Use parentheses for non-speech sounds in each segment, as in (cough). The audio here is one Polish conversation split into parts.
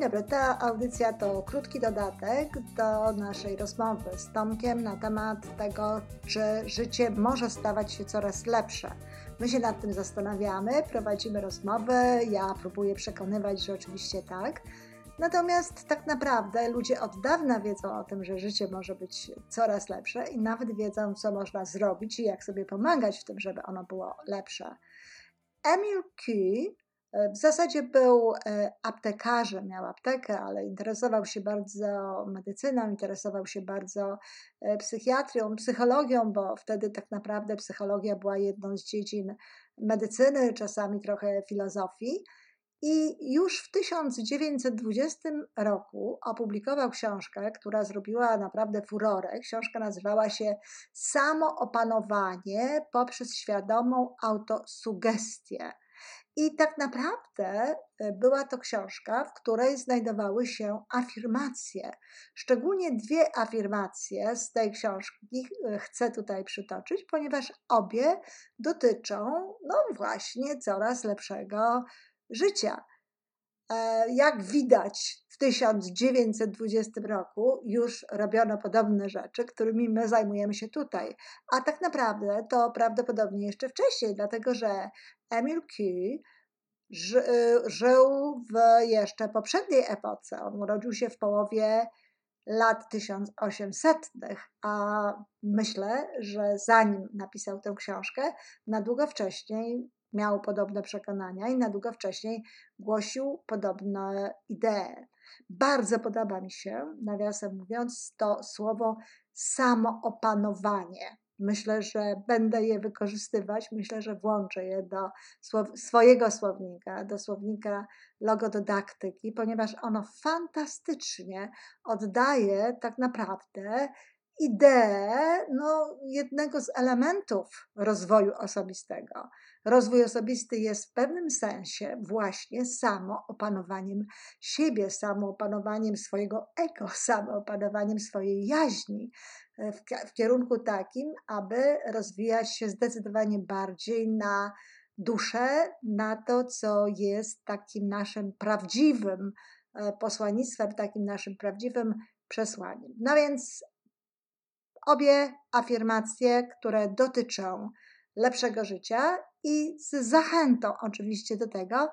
Dzień dobry, ta audycja to krótki dodatek do naszej rozmowy z Tomkiem na temat tego, czy życie może stawać się coraz lepsze. My się nad tym zastanawiamy, prowadzimy rozmowy, ja próbuję przekonywać, że oczywiście tak. Natomiast tak naprawdę ludzie od dawna wiedzą o tym, że życie może być coraz lepsze i nawet wiedzą, co można zrobić i jak sobie pomagać w tym, żeby ono było lepsze. Emil Key w zasadzie był e, aptekarzem, miał aptekę, ale interesował się bardzo medycyną, interesował się bardzo e, psychiatrią, psychologią, bo wtedy tak naprawdę psychologia była jedną z dziedzin medycyny, czasami trochę filozofii. I już w 1920 roku opublikował książkę, która zrobiła naprawdę furorę. Książka nazywała się Samoopanowanie poprzez świadomą autosugestię. I tak naprawdę e, była to książka, w której znajdowały się afirmacje. Szczególnie dwie afirmacje z tej książki e, chcę tutaj przytoczyć, ponieważ obie dotyczą, no właśnie, coraz lepszego życia. E, jak widać, w 1920 roku już robiono podobne rzeczy, którymi my zajmujemy się tutaj. A tak naprawdę to prawdopodobnie jeszcze wcześniej, dlatego że Emil Key żył w jeszcze poprzedniej epoce. On urodził się w połowie lat 1800, a myślę, że zanim napisał tę książkę, na długo wcześniej miał podobne przekonania i na długo wcześniej głosił podobne idee. Bardzo podoba mi się, nawiasem mówiąc, to słowo samoopanowanie. Myślę, że będę je wykorzystywać, myślę, że włączę je do swojego słownika, do słownika logodydaktyki, ponieważ ono fantastycznie oddaje tak naprawdę ideę no, jednego z elementów rozwoju osobistego. Rozwój osobisty jest w pewnym sensie właśnie samoopanowaniem siebie, samoopanowaniem swojego ego, (laughs) samoopanowaniem swojej jaźni e, w, w kierunku takim, aby rozwijać się zdecydowanie bardziej na duszę, na to, co jest takim naszym prawdziwym e, posłannictwem, takim naszym prawdziwym przesłaniem. No więc obie afirmacje, które dotyczą lepszego życia i z zachętą oczywiście do tego,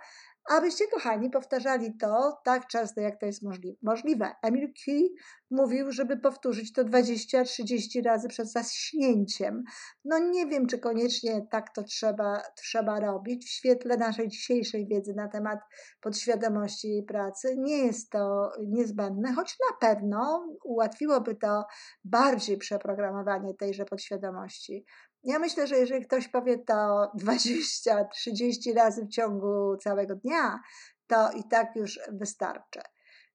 abyście, kochani, powtarzali to tak często, jak to jest możliwe. Emil Key mówił, żeby powtórzyć to 20-30 razy przed zaśnięciem. No nie wiem, czy koniecznie tak to trzeba, trzeba robić. W świetle naszej dzisiejszej wiedzy na temat podświadomości i pracy nie jest to niezbędne, choć na pewno ułatwiłoby to bardziej przeprogramowanie tejże podświadomości. Ja myślę, że jeżeli ktoś powie to 20-30 razy w ciągu całego dnia, to i tak już wystarczy.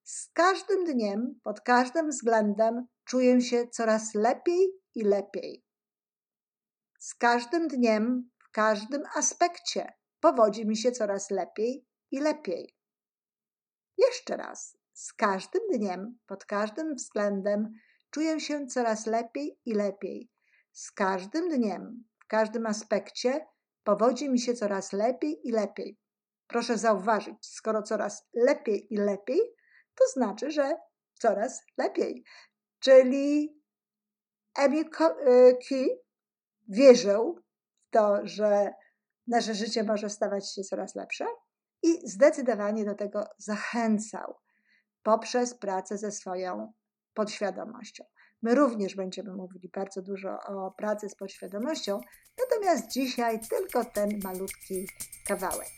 Z każdym dniem, pod każdym względem czuję się coraz lepiej i lepiej. Z każdym dniem, w każdym aspekcie powodzi mi się coraz lepiej i lepiej. Jeszcze raz, z każdym dniem, pod każdym względem czuję się coraz lepiej i lepiej. Z każdym dniem, w każdym aspekcie powodzi mi się coraz lepiej i lepiej. Proszę zauważyć, skoro coraz lepiej i lepiej, to znaczy, że coraz lepiej. Czyli Emil Key wierzył w to, że nasze życie może stawać się coraz lepsze i zdecydowanie do tego zachęcał poprzez pracę ze swoją podświadomością. My również będziemy mówili bardzo dużo o pracy z podświadomością, natomiast dzisiaj tylko ten malutki kawałek.